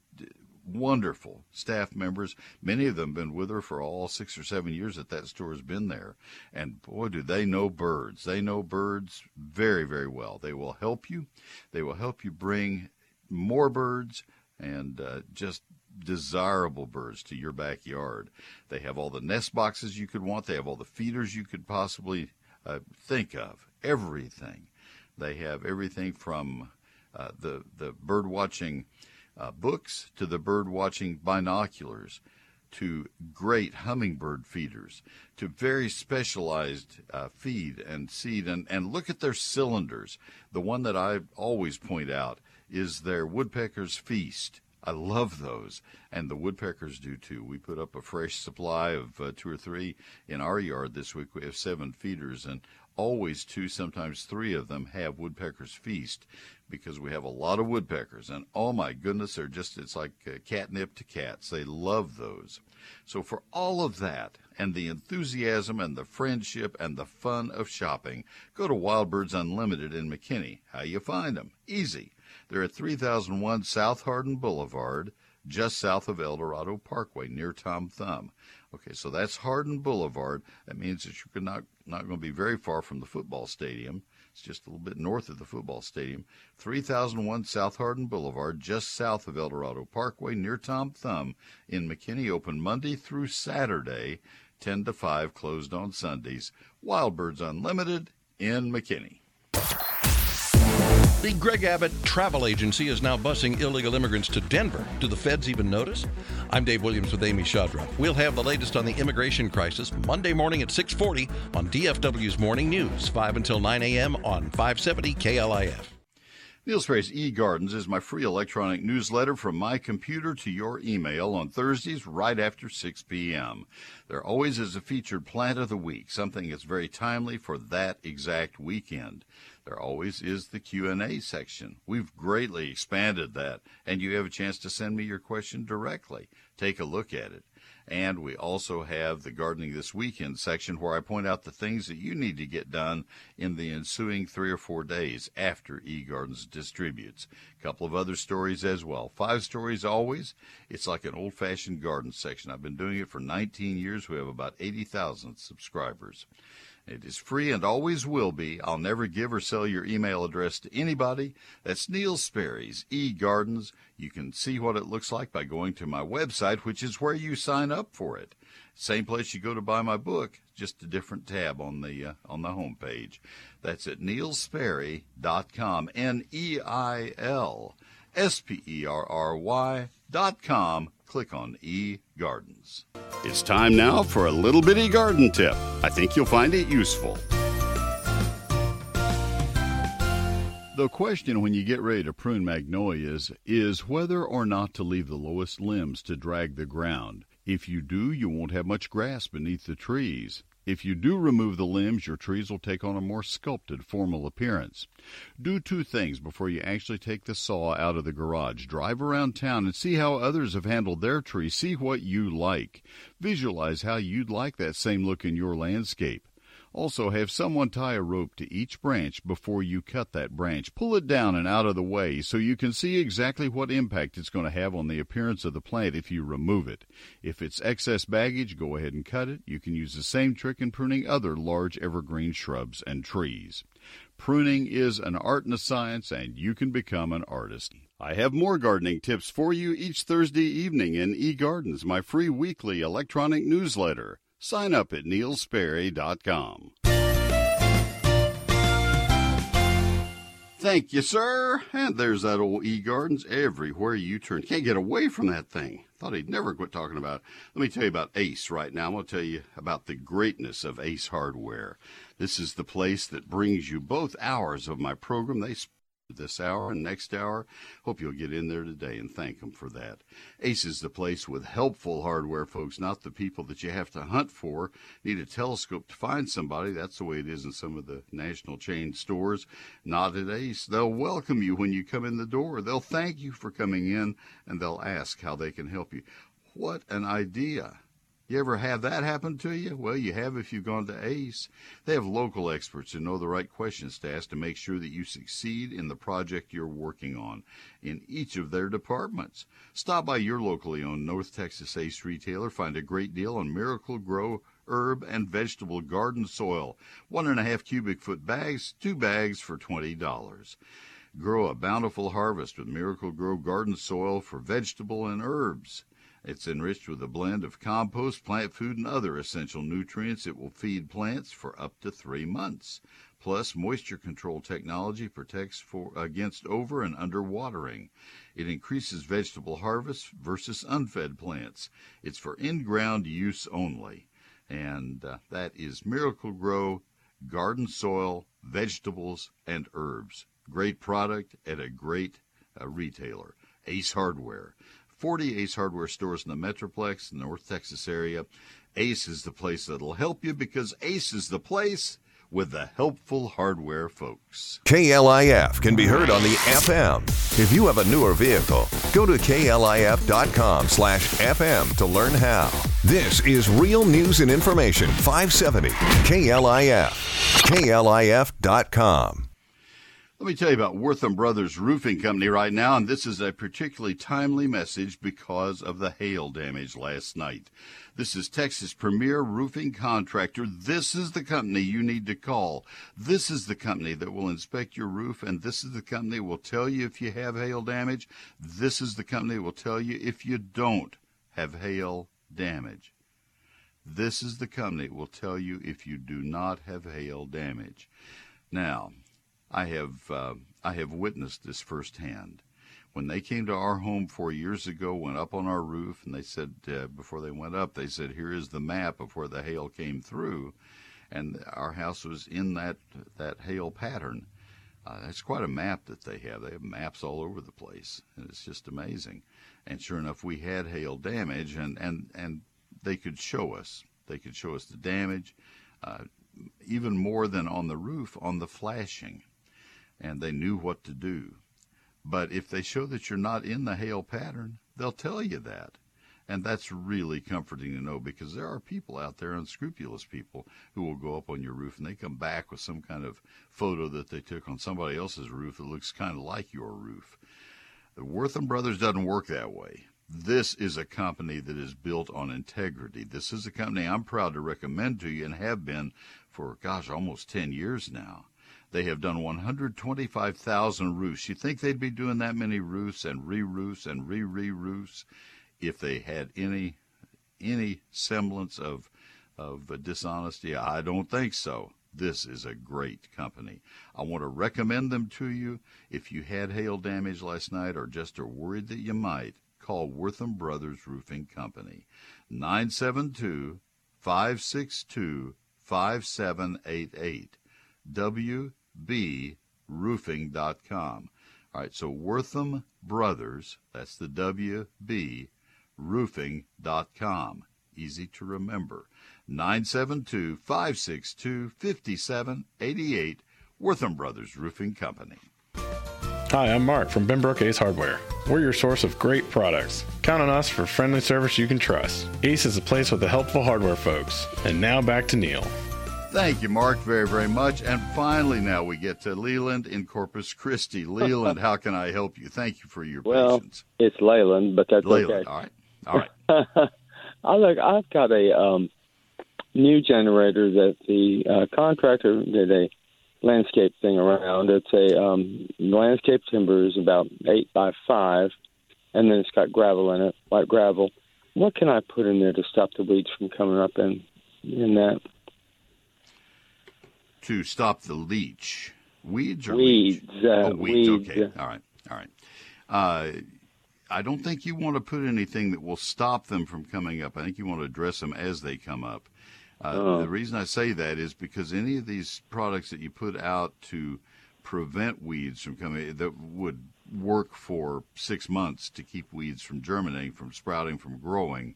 Speaker 2: wonderful staff members. Many of them have been with her for all six or seven years that that store has been there. And boy, do they know birds. They know birds very, very well. They will help you. They will help you bring more birds and uh, just desirable birds to your backyard. They have all the nest boxes you could want. They have all the feeders you could possibly uh, think of. Everything. They have everything from uh, the the bird watching uh, books to the bird watching binoculars to great hummingbird feeders to very specialized uh, feed and seed and, and look at their cylinders the one that i always point out is their woodpecker's feast I love those, and the woodpeckers do too. We put up a fresh supply of uh, two or three in our yard this week. We have seven feeders, and always two, sometimes three of them have woodpeckers feast because we have a lot of woodpeckers. And oh my goodness, they're just, it's like catnip to cats. They love those. So for all of that and the enthusiasm and the friendship and the fun of shopping, go to Wild Birds Unlimited in McKinney. How you find them? Easy. They're at 3001 South Hardin Boulevard, just south of Eldorado Parkway, near Tom Thumb. Okay, so that's Hardin Boulevard. That means that you're not not going to be very far from the football stadium. It's just a little bit north of the football stadium. 3001 South Hardin Boulevard, just south of Eldorado Parkway, near Tom Thumb in McKinney. Open Monday through Saturday, 10 to 5, closed on Sundays. Wild Birds Unlimited in McKinney.
Speaker 8: The Greg Abbott Travel Agency is now busing illegal immigrants to Denver. Do the feds even notice? I'm Dave Williams with Amy Chodroff. We'll have the latest on the immigration crisis Monday morning at 6:40 on DFW's Morning News, 5 until 9 a.m. on 570 KLIF.
Speaker 2: Neil Sperry's eGardens is my free electronic newsletter from my computer to your email on Thursdays right after 6 p.m. There always is a featured plant of the week, something that's very timely for that exact weekend. There always is the Q&A section. We've greatly expanded that, and you have a chance to send me your question directly. Take a look at it. And we also have the Gardening This Weekend section where I point out the things that you need to get done in the ensuing three or four days after eGardens distributes. A couple of other stories as well. Five stories always. It's like an old fashioned garden section. I've been doing it for 19 years. We have about 80,000 subscribers. It is free and always will be. I'll never give or sell your email address to anybody. That's Neil Sperry's eGardens. You can see what it looks like by going to my website, which is where you sign up for it. Same place you go to buy my book, just a different tab on the uh, on the home page. That's at neilsperry.com. N E I L S P E R R Y dot com click on E Gardens. It's time now for a little bitty garden tip. I think you'll find it useful. The question when you get ready to prune magnolias is whether or not to leave the lowest limbs to drag the ground. If you do, you won't have much grass beneath the trees. If you do remove the limbs, your trees will take on a more sculpted, formal appearance. Do two things before you actually take the saw out of the garage. Drive around town and see how others have handled their trees. See what you like. Visualize how you'd like that same look in your landscape. Also, have someone tie a rope to each branch before you cut that branch. Pull it down and out of the way so you can see exactly what impact it's going to have on the appearance of the plant if you remove it. If it's excess baggage, go ahead and cut it. You can use the same trick in pruning other large evergreen shrubs and trees. Pruning is an art and a science, and you can become an artist. I have more gardening tips for you each Thursday evening in eGardens, my free weekly electronic newsletter. Sign up at neilsperry.com. Thank you, sir. And there's that old E Gardens everywhere you turn. Can't get away from that thing. Thought he'd never quit talking about it. Let me tell you about Ace right now. I'm going to tell you about the greatness of Ace Hardware. This is the place that brings you both hours of my program. They this hour and next hour. Hope you'll get in there today and thank them for that. Ace is the place with helpful hardware, folks, not the people that you have to hunt for. Need a telescope to find somebody. That's the way it is in some of the national chain stores. Not at Ace. They'll welcome you when you come in the door. They'll thank you for coming in and they'll ask how they can help you. What an idea! You ever have that happen to you? Well, you have if you've gone to ACE. They have local experts who know the right questions to ask to make sure that you succeed in the project you're working on in each of their departments. Stop by your locally owned North Texas ACE retailer, find a great deal on Miracle-Gro herb and vegetable garden soil. One and a half cubic foot bags, two bags for $20. Grow a bountiful harvest with Miracle-Gro garden soil for vegetable and herbs. It's enriched with a blend of compost, plant food, and other essential nutrients. It will feed plants for up to three months. Plus, moisture control technology protects for, against over and under watering. It increases vegetable harvest versus unfed plants. It's for in-ground use only. And uh, that is Miracle-Gro garden soil, vegetables, and herbs. Great product at a great uh, retailer. Ace Hardware. 40 Ace Hardware stores in the Metroplex, North Texas area. Ace is the place that'll help you because Ace is the place with the helpful hardware folks.
Speaker 9: KLIF can be heard on the FM. If you have a newer vehicle, go to klif.com slash FM to learn how. This is Real News and Information 570 KLIF. KLIF.com.
Speaker 2: Let me tell you about Wortham Brothers Roofing Company right now, and this is a particularly timely message because of the hail damage last night. This is Texas' premier roofing contractor. This is the company you need to call. This is the company that will inspect your roof, and this is the company that will tell you if you have hail damage. This is the company that will tell you if you don't have hail damage. This is the company that will tell you if you do not have hail damage. Now, I have uh, I have witnessed this firsthand. When they came to our home four years ago, went up on our roof, and they said uh, before they went up, they said, "Here is the map of where the hail came through," and our house was in that that hail pattern. Uh, it's quite a map that they have. They have maps all over the place, and it's just amazing. And sure enough, we had hail damage, and and and they could show us. They could show us the damage, uh, even more than on the roof, on the flashing and they knew what to do. But if they show that you're not in the hail pattern, they'll tell you that. And that's really comforting to know because there are people out there, unscrupulous people, who will go up on your roof and they come back with some kind of photo that they took on somebody else's roof that looks kind of like your roof. The Wortham Brothers doesn't work that way. This is a company that is built on integrity. This is a company I'm proud to recommend to you and have been for, gosh, almost 10 years now. They have done 125,000 roofs. You think they'd be doing that many roofs and re-roofs and re-re-roofs if they had any any semblance of of dishonesty? I don't think so. This is a great company. I want to recommend them to you. If you had hail damage last night or just are worried that you might, call Wortham Brothers Roofing Company. 972 562 5788. W wroofing.com. All right, so Wortham Brothers, that's the WB, roofing.com. Easy to remember. 972 562 5788, Wortham Brothers Roofing Company.
Speaker 10: Hi, I'm Mark from Benbrook Ace Hardware. We're your source of great products. Count on us for friendly service you can trust. Ace is a place with the helpful hardware folks. And now back to Neil.
Speaker 2: Thank you, Mark, very, very much. And finally, now we get to Leland in Corpus Christi. Leland, how can I help you? Thank you for your
Speaker 11: well,
Speaker 2: patience.
Speaker 11: it's Leland, but that's
Speaker 2: Leyland,
Speaker 11: okay.
Speaker 2: all right. All right.
Speaker 11: I look, I've got a um, new generator that the uh, contractor did a landscape thing around. It's a um, landscape timber is about eight by five, and then it's got gravel in it, white gravel. What can I put in there to stop the weeds from coming up in in that?
Speaker 2: To stop the leach. Weeds or
Speaker 11: weeds?
Speaker 2: Leach?
Speaker 11: Uh,
Speaker 2: oh, weeds.
Speaker 11: weeds.
Speaker 2: Okay. All right. All right. Uh, I don't think you want to put anything that will stop them from coming up. I think you want to address them as they come up. Uh,
Speaker 11: Oh.
Speaker 2: The reason I say that is because any of these products that you put out to prevent weeds from coming that would work for six months to keep weeds from germinating, from sprouting, from growing.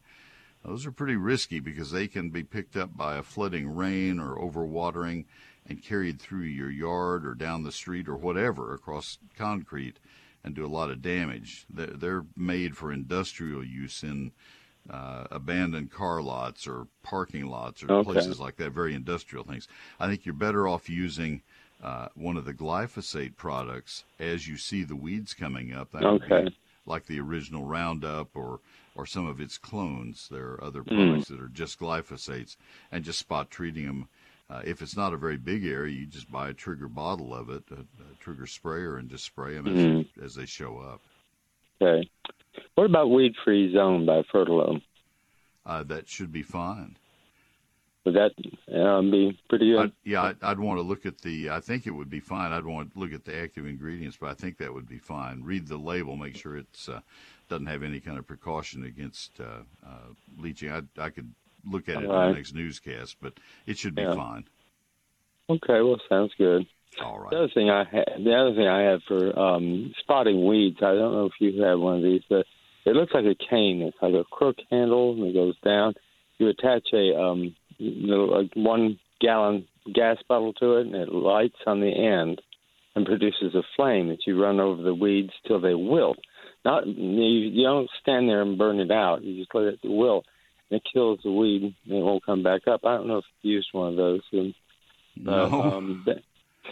Speaker 2: Those are pretty risky because they can be picked up by a flooding rain or overwatering and carried through your yard or down the street or whatever across concrete and do a lot of damage. They're, they're made for industrial use in uh, abandoned car lots or parking lots or
Speaker 11: Okay.
Speaker 2: places like that, very industrial things. I think you're better off using uh, one of the glyphosate products as you see the weeds coming up. That
Speaker 11: Okay.
Speaker 2: like the original Roundup or or some of its clones. There are other
Speaker 11: Mm.
Speaker 2: products that are just glyphosates, and just spot treating them. Uh, if it's not a very big area, you just buy a trigger bottle of it, a, a trigger sprayer, and just spray them
Speaker 11: Mhm.
Speaker 2: as, as they show up.
Speaker 11: Okay. What about weed free zone by Fertilome?
Speaker 2: Uh, that should be fine.
Speaker 11: Would that um, be pretty good?
Speaker 2: I'd, yeah, I'd, I'd want to look at the. I think it would be fine. I'd want to look at the active ingredients, but I think that would be fine. Read the label, make sure it's uh, doesn't have any kind of precaution against uh, uh, leaching. I, I could look at it in the next newscast, but it should be
Speaker 11: Yeah.
Speaker 2: fine.
Speaker 11: Okay, well, sounds good.
Speaker 2: All right.
Speaker 11: The other thing I ha- the other thing I have for um, spotting weeds, I don't know if you have one of these, but it looks like a cane. It's like a crook handle and it goes down. You attach a um, little like one gallon gas bottle to it, and it lights on the end and produces a flame that you run over the weeds till they wilt. Not you, you don't stand there and burn it out. You just let it wilt, it kills the weed, and it won't come back up. I don't know if you used one of those. And, but,
Speaker 2: No.
Speaker 11: um, that,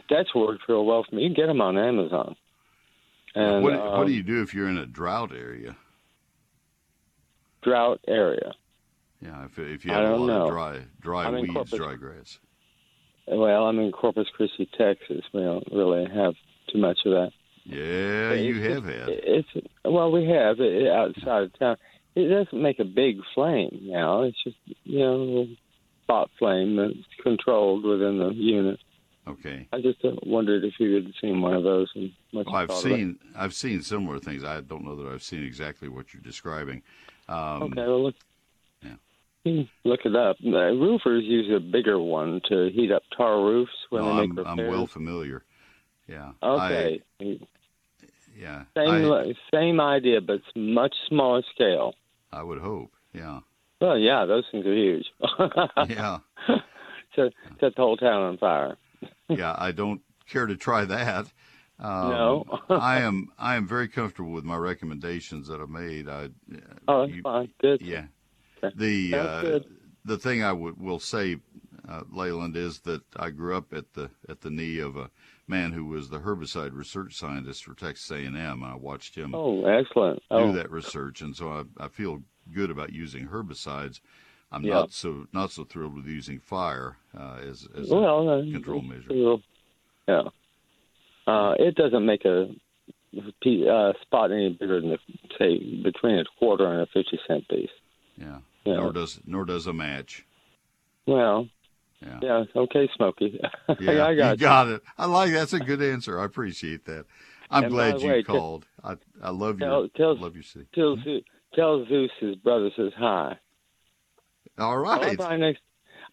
Speaker 11: that's worked real well for me. You can get them on Amazon. And
Speaker 2: what, what
Speaker 11: um,
Speaker 2: do you do if you're in a drought area?
Speaker 11: drought area?
Speaker 2: Yeah, if if you have a lot
Speaker 11: know.
Speaker 2: of dry dry
Speaker 11: I'm
Speaker 2: weeds,
Speaker 11: Corpus-
Speaker 2: dry grass.
Speaker 11: Well, I'm in Corpus Christi, Texas. We don't really have too much of that.
Speaker 2: Yeah, you
Speaker 11: It's-
Speaker 2: have had.
Speaker 11: It's well, we have it outside of town. It doesn't make a big flame now. It's just you know a spot flame that's controlled within the unit.
Speaker 2: Okay.
Speaker 11: I just wondered if you had seen one of those and
Speaker 2: Well, I've
Speaker 11: thought of it.
Speaker 2: seen I've seen similar things. I don't know that I've seen exactly what you're describing. Um,
Speaker 11: Okay, well look.
Speaker 2: Yeah.
Speaker 11: Hmm, Look it up. Uh, roofers use a bigger one to heat up tar roofs when
Speaker 2: no,
Speaker 11: they make
Speaker 2: I'm,
Speaker 11: repairs.
Speaker 2: I'm well familiar. Yeah.
Speaker 11: Okay.
Speaker 2: I, yeah.
Speaker 11: same
Speaker 2: I,
Speaker 11: same idea, but it's much smaller scale.
Speaker 2: I would hope. Yeah.
Speaker 11: Well, yeah, those things are huge.
Speaker 2: Yeah.
Speaker 11: set, set the whole town on fire.
Speaker 2: yeah, I don't care to try that. Um,
Speaker 11: No.
Speaker 2: I am. I am very comfortable with my recommendations that I made. I.
Speaker 11: Oh, that's fine. Good.
Speaker 2: Yeah.
Speaker 11: Okay.
Speaker 2: The uh,
Speaker 11: good.
Speaker 2: the thing I would will say, uh, Leyland, is that I grew up at the at the knee of a man who was the herbicide research scientist for Texas A&M, I watched him
Speaker 11: Oh, excellent.
Speaker 2: do
Speaker 11: Oh,
Speaker 2: that research, and so I, I feel good about using herbicides. I'm
Speaker 11: Yeah.
Speaker 2: not so not so thrilled with using fire uh, as as
Speaker 11: well,
Speaker 2: a
Speaker 11: uh,
Speaker 2: control measure.
Speaker 11: well, Yeah. Uh, it doesn't make a uh, spot any bigger than, say, between a quarter and a 50 cent piece.
Speaker 2: Yeah.
Speaker 11: Yeah.
Speaker 2: Nor does nor does a match.
Speaker 11: Well,
Speaker 2: Yeah.
Speaker 11: yeah, okay, Smokey.
Speaker 2: Yeah,
Speaker 11: I got
Speaker 2: you got it. I like that's a good answer. I appreciate that. I'm
Speaker 11: And
Speaker 2: glad you
Speaker 11: way,
Speaker 2: called. I I love
Speaker 11: Tell,
Speaker 2: your
Speaker 11: tell,
Speaker 2: love your city.
Speaker 11: tell, Zeus, tell Zeus his brother says hi.
Speaker 2: All right.
Speaker 11: Right next.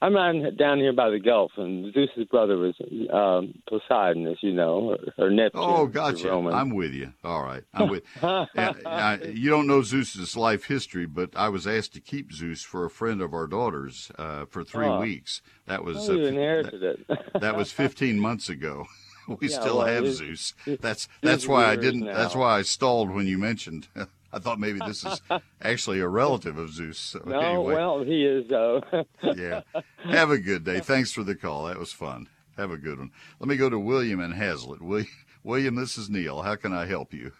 Speaker 11: I'm right down here by the Gulf, and Zeus's brother was um, Poseidon, as you know, or, or Neptune.
Speaker 2: Oh, gotcha. I'm with you. All right. I'm with. Yeah, I, you don't know Zeus's life history, but I was asked to keep Zeus for a friend of our daughter's uh, for three
Speaker 11: Oh.
Speaker 2: weeks. That was
Speaker 11: Oh,
Speaker 2: uh,
Speaker 11: you
Speaker 2: that,
Speaker 11: inherited it.
Speaker 2: that was 15 months ago. We
Speaker 11: Yeah,
Speaker 2: still
Speaker 11: well,
Speaker 2: have Zeus. That's that's why I didn't. That's why I stalled when you mentioned. I thought maybe this is actually a relative of Zeus. So
Speaker 11: no,
Speaker 2: anyway,
Speaker 11: well, he is though.
Speaker 2: yeah. Have a good day. Thanks for the call. That was fun. Have a good one. Let me go to William and Haslet. William, William, this is Neil. How can I help you?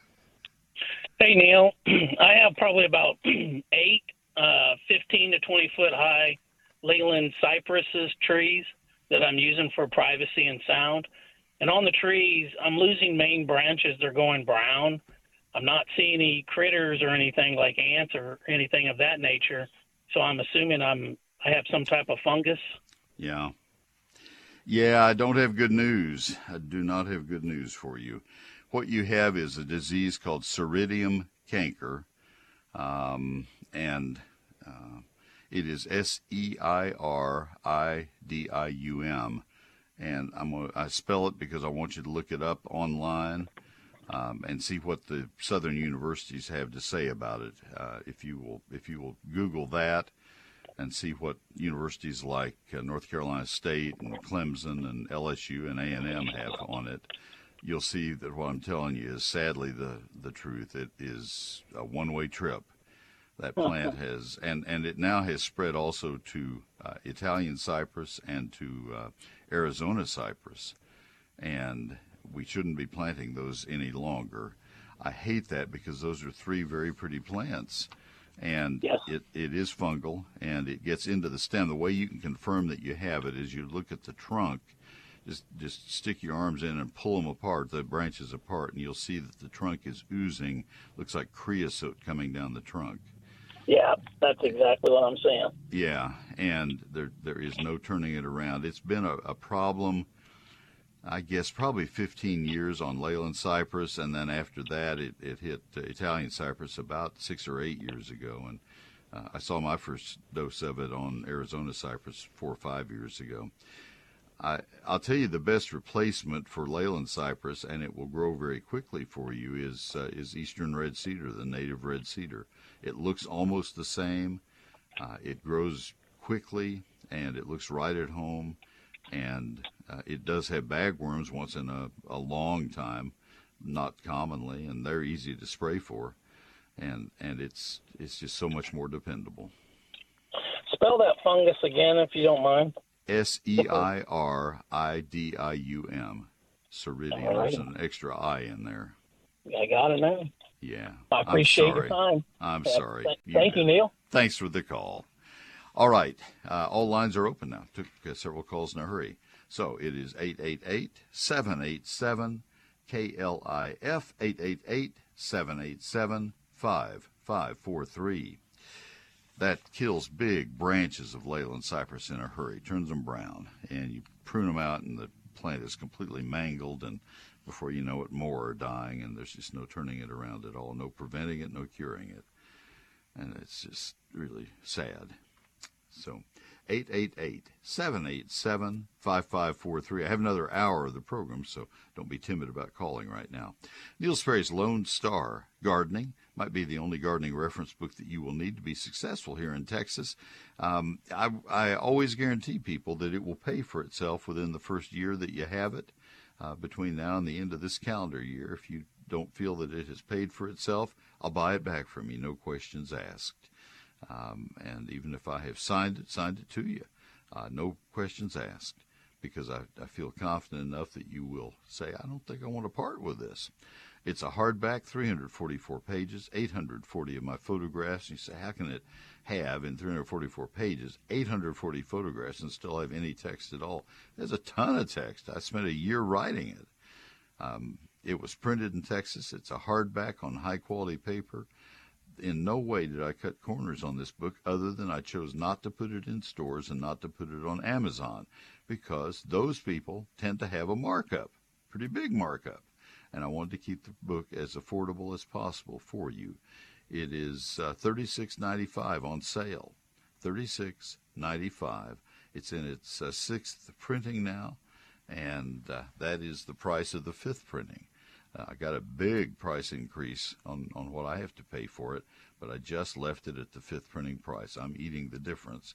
Speaker 12: Hey, Neil. I have probably about eight, uh, 15 to 20 foot high Leyland cypresses trees that I'm using for privacy and sound. And on the trees, I'm losing main branches. They're going brown. I'm not seeing any critters or anything like ants or anything of that nature. So I'm assuming I'm I have some type of fungus.
Speaker 2: Yeah. Yeah, I don't have good news. I do not have good news for you. What you have is a disease called Seiridium canker, um, and uh, it is S E I R I D I U M. And I'm I spell it because I want you to look it up online um, and see what the southern universities have to say about it. Uh, if you will, if you will Google that and see what universities like uh, North Carolina State and Clemson and LSU and A&M have on it, you'll see that what I'm telling you is sadly the the truth. It is a one-way trip. That plant has, and, and it now has spread also to uh, Italian cypress and to uh, Arizona cypress. And we shouldn't be planting those any longer. I hate that because those are three very pretty plants. And
Speaker 12: Yes.
Speaker 2: it, it is fungal and it gets into the stem. The way you can confirm that you have it is you look at the trunk, just just stick your arms in and pull them apart, the branches apart, and you'll see that the trunk is oozing. Looks like creosote coming down the trunk.
Speaker 12: Yeah, that's exactly what I'm saying.
Speaker 2: Yeah, and there there is no turning it around. It's been a, a problem, I guess, probably 15 years on Leyland cypress, and then after that, it, it hit uh, Italian cypress about six or eight years ago. And uh, I saw my first dose of it on Arizona cypress four or five years ago. I, I'll tell you the best replacement for Leyland cypress, and it will grow very quickly for you, is uh, is eastern red cedar, the native red cedar. It looks almost the same. Uh, it grows quickly, and it looks right at home, and uh, it does have bagworms once in a, a long time, not commonly, and they're easy to spray for, and and it's it's just so much more dependable.
Speaker 12: Spell that fungus again, if you don't mind.
Speaker 2: S E I R I D I U M.
Speaker 12: Seiridium. Right.
Speaker 2: There's an extra I in there.
Speaker 12: I got it now.
Speaker 2: Yeah.
Speaker 12: I appreciate your time.
Speaker 2: I'm sorry.
Speaker 12: th- thank you,
Speaker 2: bet.
Speaker 12: Neil.
Speaker 2: Thanks for the call. All right. Uh, all lines are open now. Took uh, several calls in a hurry. So it is 888 787 KLIF 888 787 5543. That kills big branches of Leyland cypress in a hurry, turns them brown, and you prune them out, and the plant is completely mangled, and before you know it, more are dying, and there's just no turning it around at all, no preventing it, no curing it. And it's just really sad. So, 888 787 5543. I have another hour of the program, so don't be timid about calling right now. Neil Sperry's Lone Star Gardening might be the only gardening reference book that you will need to be successful here in Texas. Um, I, I always guarantee people that it will pay for itself within the first year that you have it. Uh, between now and the end of this calendar year, if you don't feel that it has paid for itself, I'll buy it back from you, no questions asked. Um, and even if I have signed it, signed it to you, uh, no questions asked, because I, I feel confident enough that you will say, I don't think I want to part with this. It's a hardback, 344 pages, 840 of my photographs. And you say, how can it have in 344 pages 840 photographs and still have any text at all? There's a ton of text. I spent a year writing it. Um, it was printed in Texas. It's a hardback on high quality paper. In no way did I cut corners on this book other than I chose not to put it in stores and not to put it on Amazon because those people tend to have a markup, pretty big markup. And I wanted to keep the book as affordable as possible for you. It is uh, $36.95 on sale. $36.95. It's in its uh, sixth printing now, and uh, that is the price of the fifth printing. Uh, I got a big price increase on, on what I have to pay for it, but I just left it at the fifth printing price. I'm eating the difference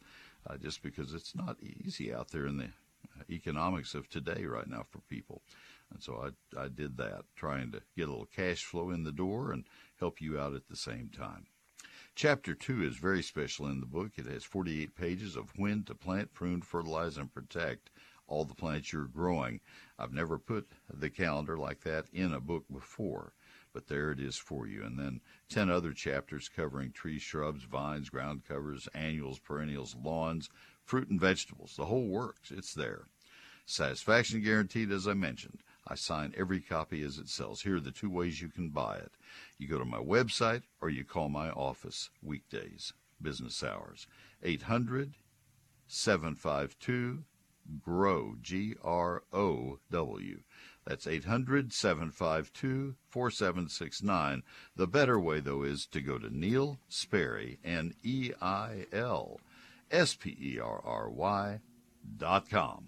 Speaker 2: uh, just because it's not easy out there in the uh, economics of today right now for people. And so I, I did that, trying to get a little cash flow in the door and help you out at the same time. Chapter 2 is very special in the book. It has 48 pages of when to plant, prune, fertilize, and protect all the plants you're growing. I've never put the calendar like that in a book before, but there it is for you. And then 10 other chapters covering trees, shrubs, vines, ground covers, annuals, perennials, lawns, fruit and vegetables. The whole works. It's there. Satisfaction guaranteed, as I mentioned. I sign every copy as it sells. Here are the two ways you can buy it. You go to my website or you call my office weekdays, business hours. 800 752 GROW, G R O W. That's 800 752 4769. The better way, though, is to go to Neil Sperry, and N E I L S P E R R Y dot com.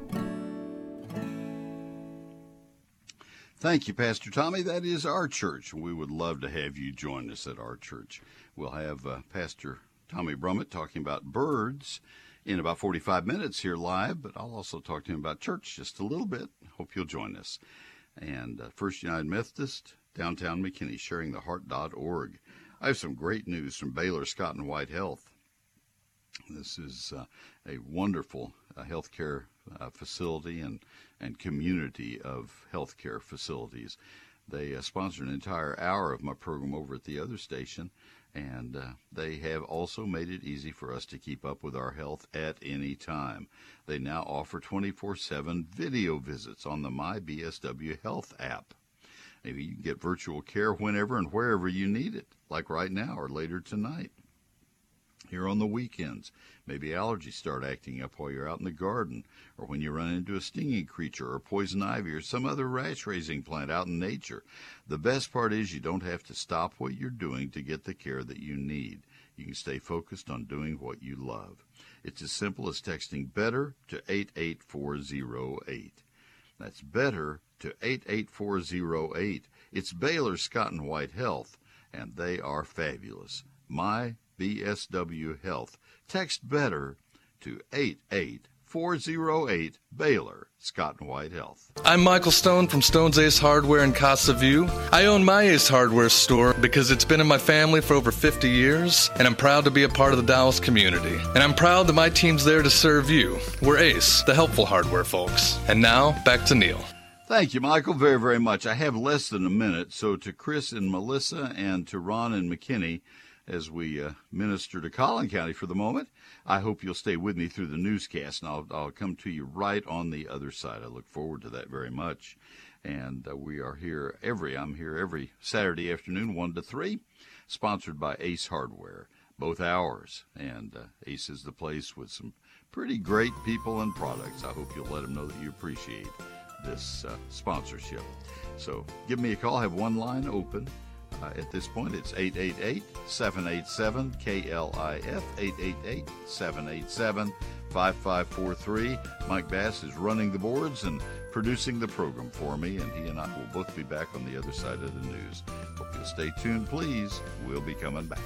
Speaker 2: Thank you, Pastor Tommy. That is our church. We would love to have you join us at our church. We'll have uh, Pastor Tommy Brummett talking about birds in about 45 minutes here live, but I'll also talk to him about church just a little bit. Hope you'll join us. And uh, First United Methodist, downtown McKinney, sharingtheheart.org. I have some great news from Baylor Scott and White Health. This is uh, a wonderful uh, healthcare uh, facility and, and community of healthcare facilities. They uh, sponsor an entire hour of my program over at the other station, and uh, they have also made it easy for us to keep up with our health at any time. They now offer 24 7 video visits on the MyBSW Health app. Maybe you can get virtual care whenever and wherever you need it, like right now or later tonight here on the weekends. Maybe allergies start acting up while you're out in the garden, or when you run into a stinging creature or poison ivy or some other rash raising plant out in nature. The best part is you don't have to stop what you're doing to get the care that you need. You can stay focused on doing what you love. It's as simple as texting BETTER to 88408. That's BETTER to 88408. It's Baylor Scott and White Health, and they are fabulous. My BSW Health. Text BETTER to 88408 Baylor, Scott and White Health.
Speaker 13: I'm Michael Stone from Stone's Ace Hardware in Casa View. I own my Ace Hardware store because it's been in my family for over 50 years, and I'm proud to be a part of the Dallas community. And I'm proud that my team's there to serve you. We're Ace, the helpful hardware folks. And now, back to Neil.
Speaker 2: Thank you, Michael, very, very much. I have less than a minute, so to Chris and Melissa and to Ron and McKinney, as we uh, minister to Collin County for the moment. I hope you'll stay with me through the newscast, and I'll, I'll come to you right on the other side. I look forward to that very much. And uh, we are here every, I'm here every Saturday afternoon, 1 to 3, sponsored by Ace Hardware, both hours. And uh, Ace is the place with some pretty great people and products. I hope you'll let them know that you appreciate this uh, sponsorship. So give me a call. I have one line open. Uh, at this point, it's 888 787 KLIF, 888 787 5543. Mike Bass is running the boards and producing the program for me, and he and I will both be back on the other side of the news. Hope you'll stay tuned, please. We'll be coming back.